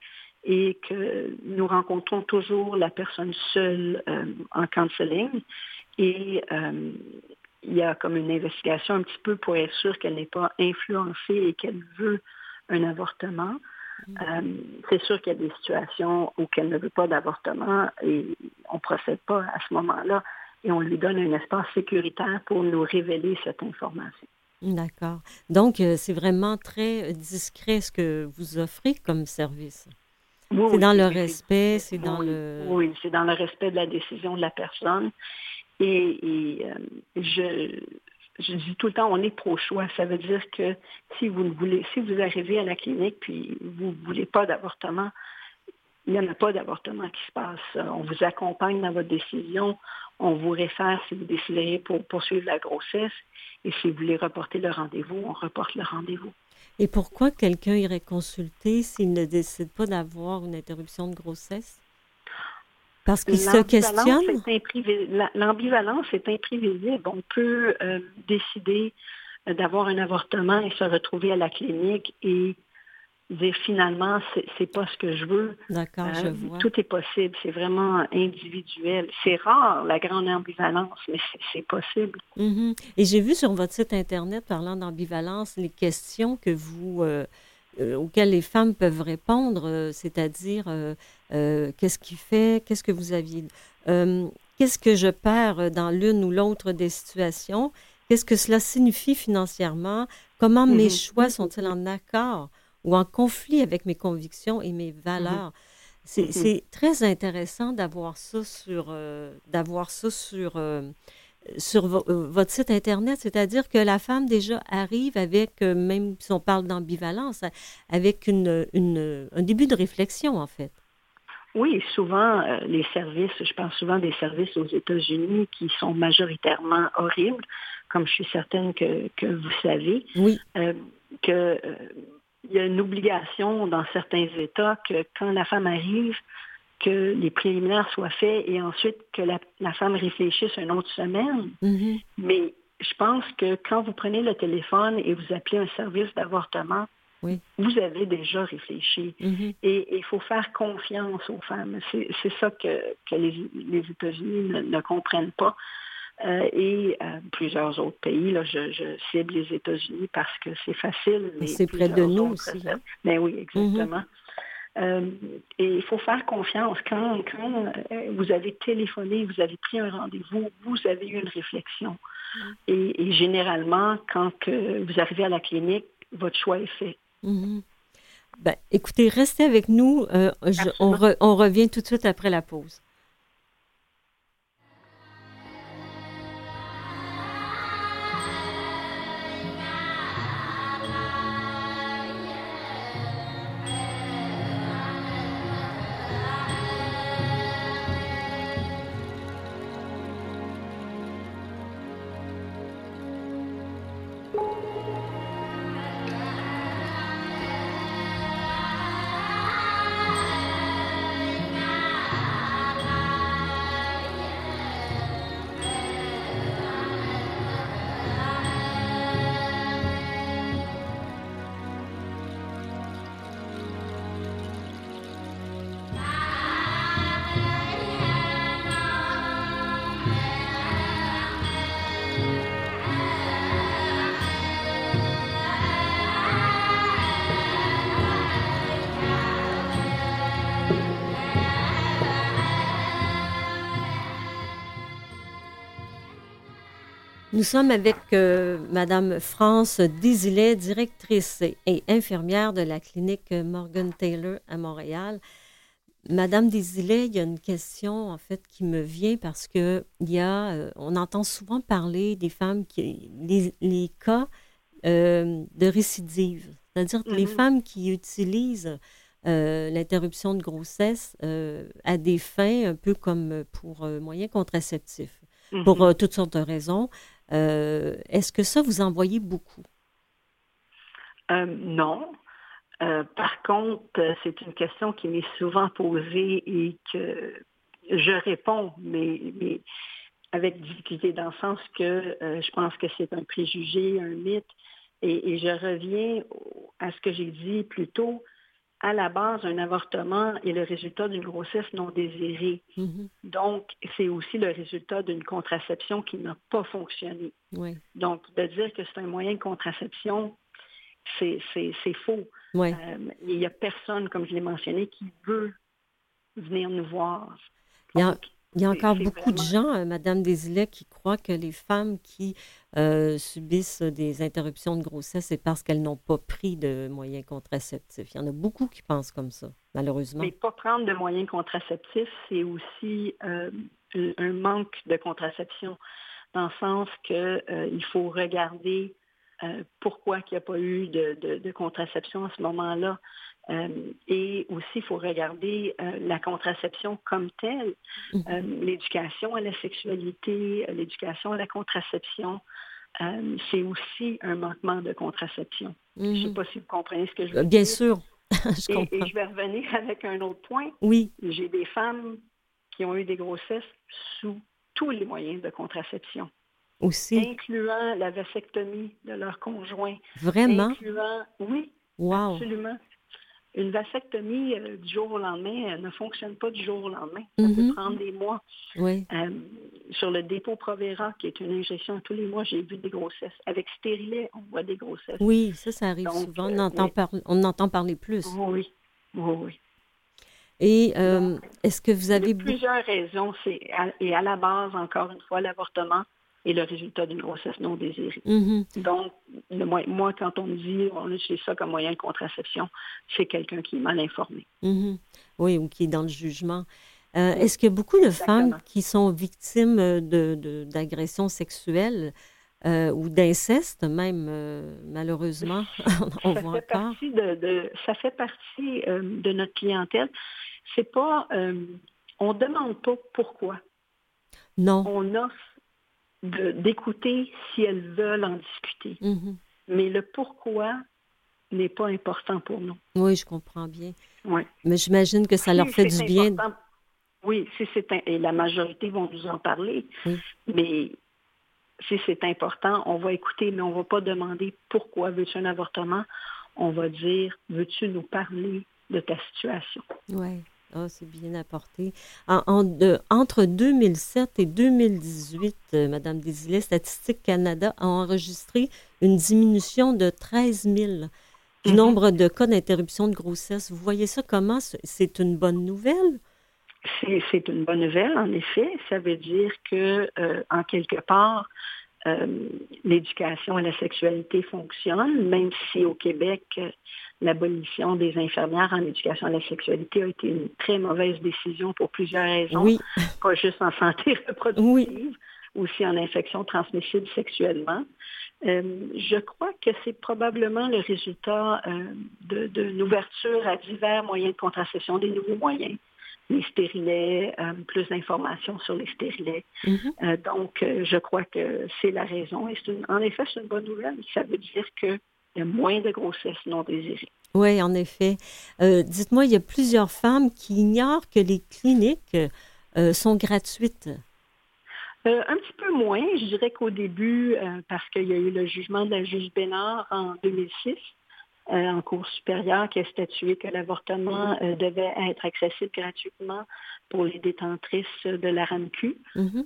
et que nous rencontrons toujours la personne seule euh, en counseling. Et il y a comme une investigation un petit peu pour être sûr qu'elle n'est pas influencée et qu'elle veut un avortement. Euh, c'est sûr qu'il y a des situations où elle ne veut pas d'avortement et on ne procède pas à ce moment-là et on lui donne un espace sécuritaire pour nous révéler cette information. D'accord. Donc, euh, c'est vraiment très discret ce que vous offrez comme service. c'est dans le respect, c'est dans le... Oui, c'est dans le respect de la décision de la personne. Et, euh, je, je dis tout le temps, on est pro-choix. Ça veut dire que si vous voulez, si vous arrivez à la clinique puis vous ne voulez pas d'avortement, il n'y en a pas d'avortement qui se passe. On vous accompagne dans votre décision. On vous réfère si vous décidez pour poursuivre la grossesse. Et si vous voulez reporter le rendez-vous, on reporte le rendez-vous. Et pourquoi quelqu'un irait consulter s'il ne décide pas d'avoir une interruption de grossesse? Parce qu'il se questionne. L'ambivalence est imprévisible. On peut euh, décider d'avoir un avortement et se retrouver à la clinique et dire finalement, c'est pas ce que je veux. D'accord, je euh, vois. Tout est possible. C'est vraiment individuel. C'est rare, la grande ambivalence, mais c'est possible. Mm-hmm. Et j'ai vu sur votre site Internet, parlant d'ambivalence, les questions que vous, euh, euh, auxquelles les femmes peuvent répondre, c'est-à-dire qu'est-ce qui fait, qu'est-ce que vous aviez, qu'est-ce que je perds dans l'une ou l'autre des situations, qu'est-ce que cela signifie financièrement, comment mes mm-hmm. choix sont-ils en accord ou en conflit avec mes convictions et mes valeurs? Mhm. C'est très intéressant d'avoir ça sur, euh, d'avoir ça sur, euh, sur euh, votre site Internet, c'est-à-dire que la femme déjà arrive avec, même si on parle d'ambivalence, avec une, une, un début de réflexion en fait. Oui, souvent, les services, je pense souvent des services aux États-Unis qui sont majoritairement horribles, comme je suis certaine que, que vous savez. Oui. que il y a une obligation dans certains États que quand la femme arrive, que les préliminaires soient faits et ensuite que la, femme réfléchisse une autre semaine. Mm-hmm. Mais je pense que quand vous prenez le téléphone et vous appelez un service d'avortement, vous avez déjà réfléchi. Mm-hmm. Et il faut faire confiance aux femmes. C'est ça que, les, États-Unis ne, comprennent pas. Euh, et euh, plusieurs autres pays. Là, je, cible les États-Unis parce que c'est facile. C'est près de nous aussi. Mais hein. ben oui, exactement. Mm-hmm. Euh, et il faut faire confiance. Quand, quand vous avez téléphoné, vous avez pris un rendez-vous, vous avez eu une réflexion. Mm-hmm. Et, généralement, quand que vous arrivez à la clinique, votre choix est fait. Mm-hmm. Ben, écoutez, restez avec nous. on, on revient tout de suite après la pause. Nous sommes avec euh, Madame France Désilet, directrice et infirmière de la clinique Morgan Taylor à Montréal. Madame Désilet, il y a une question en fait qui me vient parce que il y a, euh, on entend souvent parler des femmes qui, les, cas euh, de récidive, c'est-à-dire les mm-hmm. femmes qui utilisent l'interruption de grossesse à des fins un peu comme pour moyens contraceptifs, pour mm-hmm. toutes sortes de raisons. Euh, est-ce que ça, vous en voyez beaucoup? Euh, non. Euh, par contre, c'est une question qui m'est souvent posée et que je réponds, mais, avec difficulté dans le sens que je pense que c'est un préjugé, un mythe. Et, et, je reviens à ce que j'ai dit plus tôt à la base, un avortement est le résultat d'une grossesse non désirée. Mm-hmm. Donc, c'est aussi le résultat d'une contraception qui n'a pas fonctionné. Donc, de dire que c'est un moyen de contraception, c'est faux. Euh, il n'y a personne, comme je l'ai mentionné, qui veut venir nous voir. Il y a encore beaucoup de gens, euh, Madame Desilets, qui croient que les femmes qui euh, subissent des interruptions de grossesse, c'est parce qu'elles n'ont pas pris de moyens contraceptifs. Il y en a beaucoup qui pensent comme ça, malheureusement. Mais pas prendre de moyens contraceptifs, c'est aussi euh, un manque de contraception, dans le sens qu'il faut regarder pourquoi il n'y a pas eu de, contraception à ce moment-là. Euh, et aussi, il faut regarder euh, la contraception comme telle, mhm. euh, l'éducation à la sexualité, l'éducation à la contraception. c'est aussi un manquement de contraception. Je ne sais Mhm. pas si vous comprenez ce que je veux Euh, Bien dire. sûr, je Et, comprends. et je vais revenir avec un autre point. Oui, J'ai des femmes qui ont eu des grossesses sous tous les moyens de contraception, aussi. incluant la vasectomie de leur conjoint, Vraiment? incluant, oui, Wow. absolument. Une vasectomie euh, du jour au lendemain elle ne fonctionne pas du jour au lendemain. Ça Mhm. peut prendre des mois. Oui. Euh, sur le dépôt Provera, qui est une injection tous les mois, j'ai vu des grossesses. Avec stérilet, on voit des grossesses. Oui, ça, ça arrive Donc, souvent. euh, On, entend oui. par- on entend parler plus. Oui, oui, oui. Et euh, est-ce que vous Il y avez... a beaucoup- plusieurs raisons. Et à la base, encore une fois, l'avortement est le résultat d'une grossesse non désirée. Mhm. Donc, le moi, quand on me dit on utilise ça comme moyen de contraception, c'est quelqu'un qui est mal informé. Mhm. Oui, ou qui est dans le jugement. Euh, Est-ce qu'il y a beaucoup de femmes qui sont victimes euh, de, de- d'agressions sexuelles euh, ou d'inceste même, euh, malheureusement? on ça voit fait encore? partie de, de- ça fait partie euh, de notre clientèle. C'est pas, on demande pas pourquoi. Non. On offre d'écouter si elles veulent en discuter. Mhm. Mais le pourquoi n'est pas important pour nous. Oui, je comprends bien. Ouais. Mais j'imagine que ça leur fait du bien. Oui, si c'est et la majorité vont nous en parler. Oui. Mais si c'est important, on va écouter, mais on ne va pas demander pourquoi veux-tu un avortement. On va dire veux-tu nous parler de ta situation? Oui, ah, c'est bien apporté. En- en- de- entre 2007 et 2018, euh, Madame Desilets, Statistique Canada a enregistré une diminution de 13 000 du Mhm. nombre de cas d'interruption de grossesse. Vous voyez ça comment? C'est- une bonne nouvelle? C'est une bonne nouvelle, en effet. Ça veut dire que, euh, en quelque part, euh, l'éducation à la sexualité fonctionne, même si au Québec, l'abolition des infirmières en éducation à la sexualité a été une très mauvaise décision pour plusieurs raisons, Oui, pas juste en santé reproductive, Oui. aussi en infection transmissible sexuellement. Euh, je crois que c'est probablement le résultat euh, d'une ouverture à divers moyens de contraception, des nouveaux moyens les stérilets, euh, plus d'informations sur les stérilets. Mhm. Euh, donc, euh, je crois que c'est la raison. Et une- en effet, c'est une bonne nouvelle. Ça veut dire qu'il y a moins de grossesses non désirées. Oui, en effet. Euh, Dites-moi, il y a plusieurs femmes qui ignorent que les cliniques euh, sont gratuites. Euh, un petit peu moins, je dirais qu'au début, parce qu'il y a eu le jugement de la juge Bénard en 2006, euh, en cours supérieur, qui a statué que l'avortement devait être accessible gratuitement pour les détentrices de la RAMQ. Mhm.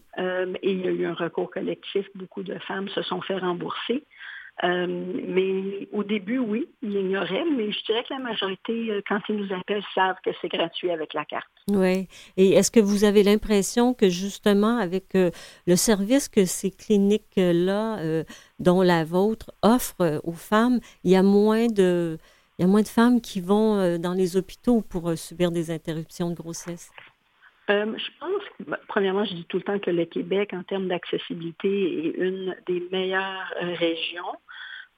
Et il y a eu un recours collectif. Beaucoup de femmes se sont fait rembourser. Euh, mais au début, oui, ils ignoraient, mais je dirais que la majorité, euh, quand ils nous appellent, savent que c'est gratuit avec la carte. Oui. Et est-ce que vous avez l'impression que justement, avec euh, le service que ces cliniques-là, euh, dont la vôtre, offrent aux femmes, il y a moins de, il y a moins de femmes qui vont dans les hôpitaux pour subir des interruptions de grossesse? Euh, je pense, ben, premièrement, je dis tout le temps que le Québec, en termes d'accessibilité, est une des meilleures euh, régions.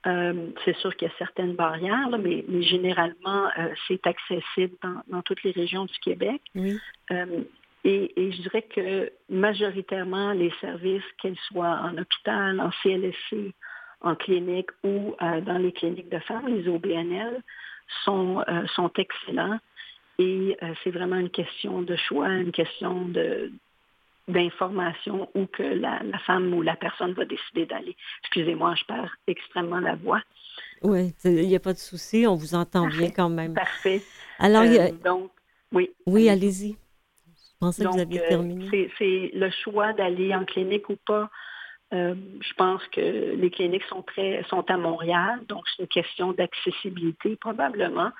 Euh, c'est sûr qu'il y a certaines barrières, là, mais, mais généralement, euh, c'est accessible dans, dans toutes les régions du Québec. Oui. Euh, et, et je dirais que majoritairement, les services, qu'ils soient en hôpital, en CLSC, en clinique ou dans les cliniques de femmes, les OBNL, sont, sont excellents. Et c'est vraiment une question de choix, une question de d'information où que la, la femme ou la personne va décider d'aller. Excusez-moi, je perds extrêmement la voix. Oui, il n'y a pas de souci, on vous entend bien quand même. Parfait. Alors, il y a- Euh, donc, oui. oui, allez-y. Je pensais que vous Donc, aviez euh, terminé. c'est- c'est le choix d'aller en clinique ou pas. Euh, je pense que les cliniques sont très sont à Montréal, donc c'est une question d'accessibilité probablement,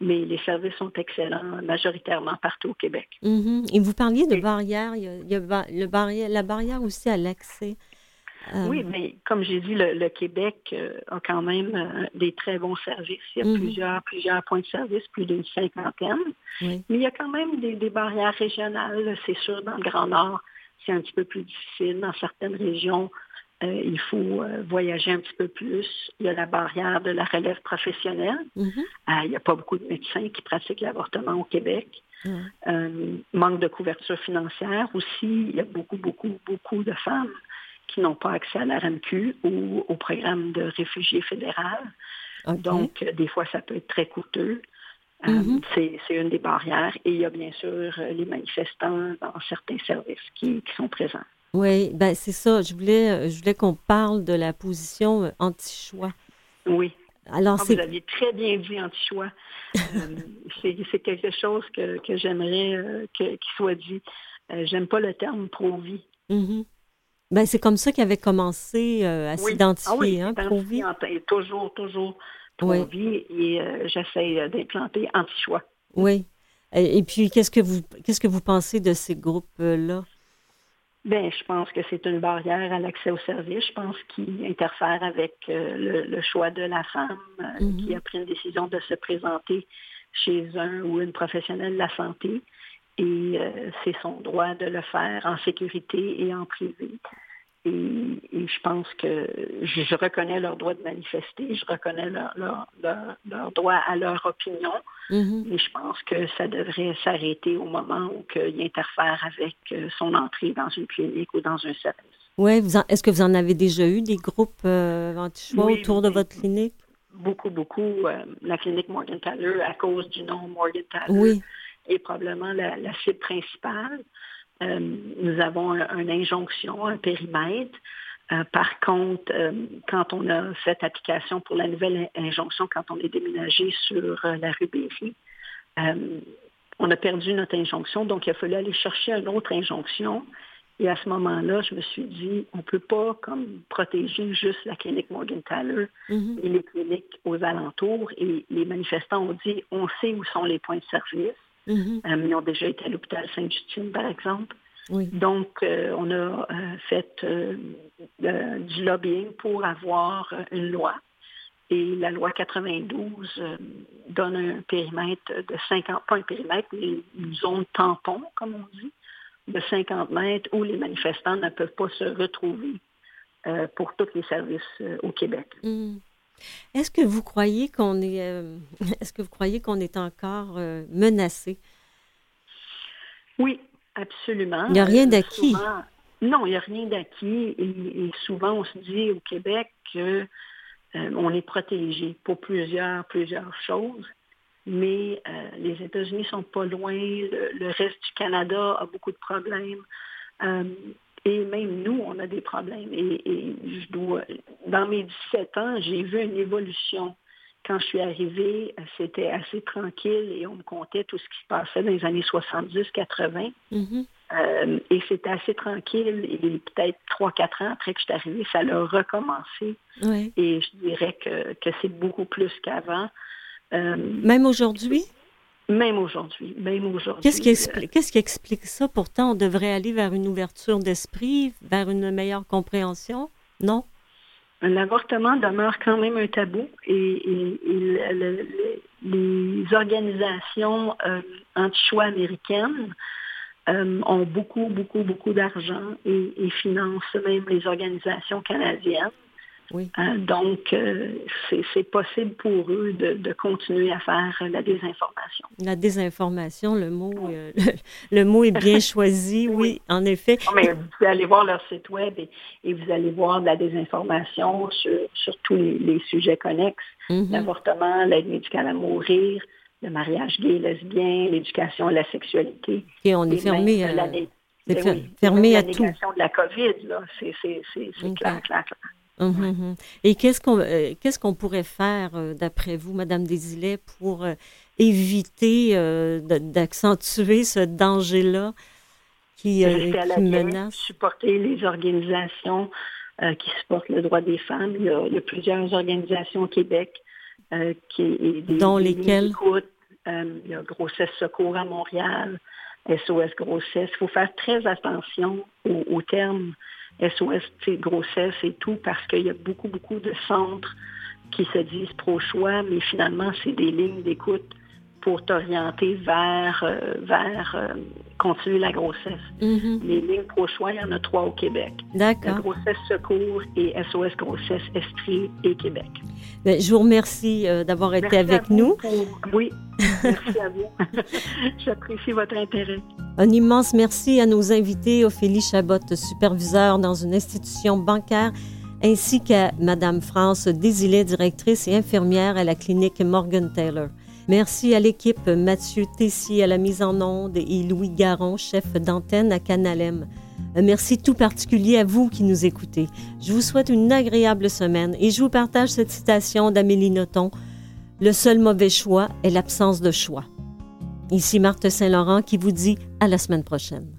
mais les services sont excellents majoritairement partout au Québec. Mhm. Et vous parliez de barrières. Il y a, il y a ba- le barrière, la barrière aussi à l'accès. Euh, Oui, mais comme j'ai dit, le, le Québec euh, a quand même euh, des très bons services. Il y a Mhm. plusieurs, plusieurs points de service, plus d'une cinquantaine. oui. Mais il y a quand même des, des barrières régionales. C'est sûr, dans le Grand Nord, c'est un petit peu plus difficile. Dans certaines régions, euh, il faut euh, voyager un petit peu plus. Il y a la barrière de la relève professionnelle. Mhm. Euh, il n'y a pas beaucoup de médecins qui pratiquent l'avortement au Québec. Euh, manque de couverture financière aussi. Il y a beaucoup, beaucoup, beaucoup de femmes qui n'ont pas accès à la RAMQ ou au programme de réfugiés fédéral. Donc, des fois, ça peut être très coûteux. Mhm. c'est, une des barrières. Et il y a bien sûr les manifestants dans certains services qui, qui sont présents. Oui, ben c'est ça. Je voulais, euh, je voulais qu'on parle de la position euh, anti-choix. Oui. Alors, Ah, vous aviez très bien dit anti-choix. Euh, c'est, quelque chose que, que j'aimerais euh, que- qu'il soit dit. Euh, j'aime pas le terme pro-vie. Mhm. ben, c'est comme ça qu'il avait commencé à Oui. s'identifier, Ah oui, hein, pro-vie. toujours, toujours Oui. pro-vie. Et j'essaie d'implanter anti-choix. Oui. Et, et puis, qu'est-ce que vous, qu'est-ce que vous pensez de ces groupes-là? Ben, je pense que c'est une barrière à l'accès aux services. Je pense qu'il interfère avec euh, le, le choix de la femme euh, Mhm. qui a pris une décision de se présenter chez un ou une professionnelle de la santé. Et euh, c'est son droit de le faire en sécurité et en privé. Et, et je pense que je, je reconnais leur droit de manifester, je reconnais leur, leur, leur, leur droit à leur opinion, Mhm. mais je pense que ça devrait s'arrêter au moment où il interfère avec euh, son entrée dans une clinique ou dans un service. Oui, est-ce que vous en avez déjà eu des groupes euh, anti-choix Oui, autour de oui. votre clinique? Beaucoup, beaucoup. euh, la clinique Morgan Taylor, à cause du nom Morgan Taylor, Oui. est probablement la, la cible principale. Euh, nous avons un- une injonction, un périmètre. Euh, par contre, euh, quand on a fait application pour la nouvelle in- injonction, quand on est déménagé sur euh, la rue Berry, on a perdu notre injonction, donc il a fallu aller chercher une autre injonction. Et à ce moment-là, je me suis dit, on ne peut pas comme protéger juste la clinique Morgan-Taylor Mhm. et les cliniques aux alentours. Et les manifestants ont dit, on sait où sont les points de service. Mhm. Euh, ils ont déjà été à l'hôpital Sainte-Justine, par exemple. Oui. Donc, euh, on a euh, fait du lobbying pour avoir une loi. Et la loi 92 euh, donne un périmètre de 50, pas un périmètre, mais une zone tampon, comme on dit, de 50 mètres où les manifestants ne peuvent pas se retrouver pour tous les services au Québec. Mhm. Est-ce que vous croyez qu'on est, euh, est-ce que vous croyez qu'on est encore euh, menacé? Oui, absolument. Il n'y a rien Euh, d'acquis. souvent- Non, il n'y a rien d'acquis. Et, et souvent, on se dit au Québec que euh, on est protégé pour plusieurs, plusieurs choses. Mais euh, les États-Unis sont pas loin. Le, le reste du Canada a beaucoup de problèmes. Et même nous, on a des problèmes. Et, et je dois, dans mes 17 ans, j'ai vu une évolution. Quand je suis arrivée, c'était assez tranquille et on me comptait tout ce qui se passait dans les années 70-80. Mhm. Euh, et c'était assez tranquille. Et peut-être 3-4 ans après que je suis arrivée, ça a recommencé. Oui. Et je dirais que, que c'est beaucoup plus qu'avant. Euh, Même aujourd'hui? Même aujourd'hui. Même aujourd'hui. Qu'est-ce qui, euh, explique, qu'est-ce qui explique ça? Pourtant, on devrait aller vers une ouverture d'esprit, vers une meilleure compréhension, non? L'avortement demeure quand même un tabou et, et- et le- le- le- les organisations euh, anti-choix américaines euh, ont beaucoup, beaucoup, beaucoup d'argent et, et financent même les organisations canadiennes. Oui. Euh, donc, euh, c'est possible pour eux de, de continuer à faire la désinformation. La désinformation, le mot, euh, le, le mot est bien choisi, oui, Oui. en effet. Non, mais vous allez voir leur site web et, et vous allez voir de la désinformation sur, sur tous les, les sujets connexes. Mhm. L'avortement, l'aide médicale à mourir, le mariage gay, lesbien, l'éducation à la sexualité. Et on est Et fermé à, la né- c'est ben fermé à la tout. négation de la COVID, là, c'est c'est- c'est- c'est Ok. clair, clair, clair. Mhm, mhm. Et qu'est-ce qu'on euh, qu'est-ce qu'on pourrait faire, euh, d'après vous, Madame Desilets, pour euh, éviter d'accentuer ce danger-là qui, Rester à la qui menace? supporter les organisations qui supportent le droit des femmes. Il y a, il y a plusieurs organisations au Québec qui et des, Dont lesquelles? il y a Grossesse Secours à Montréal, SOS Grossesse. Il faut faire très attention aux, aux termes SOS grossesse et tout parce qu'il y a beaucoup, beaucoup de centres qui se disent pro-choix, mais finalement, c'est des lignes d'écoute pour t'orienter vers, euh, vers euh, continuer la grossesse. Mhm. Les lignes pro-choix, il y en a trois au Québec. D'accord. grossesse secours et SOS grossesse Estrie et Québec. Ben, je vous remercie euh, d'avoir été avec vous nous. pour- Oui, merci à vous. J'apprécie votre intérêt. Un immense merci à nos invités, Ophélie Chabot, superviseur dans une institution bancaire, ainsi qu'à Madame France Désilé, directrice et infirmière à la clinique Morgan Taylor. Merci à l'équipe Mathieu Tessier à la mise en onde et Louis Garon, chef d'antenne à Canalem. Un merci tout particulier à vous qui nous écoutez. Je vous souhaite une agréable semaine et je vous partage cette citation d'Amélie Nothomb. Le seul mauvais choix est l'absence de choix. Ici Marthe Saint-Laurent qui vous dit à la semaine prochaine.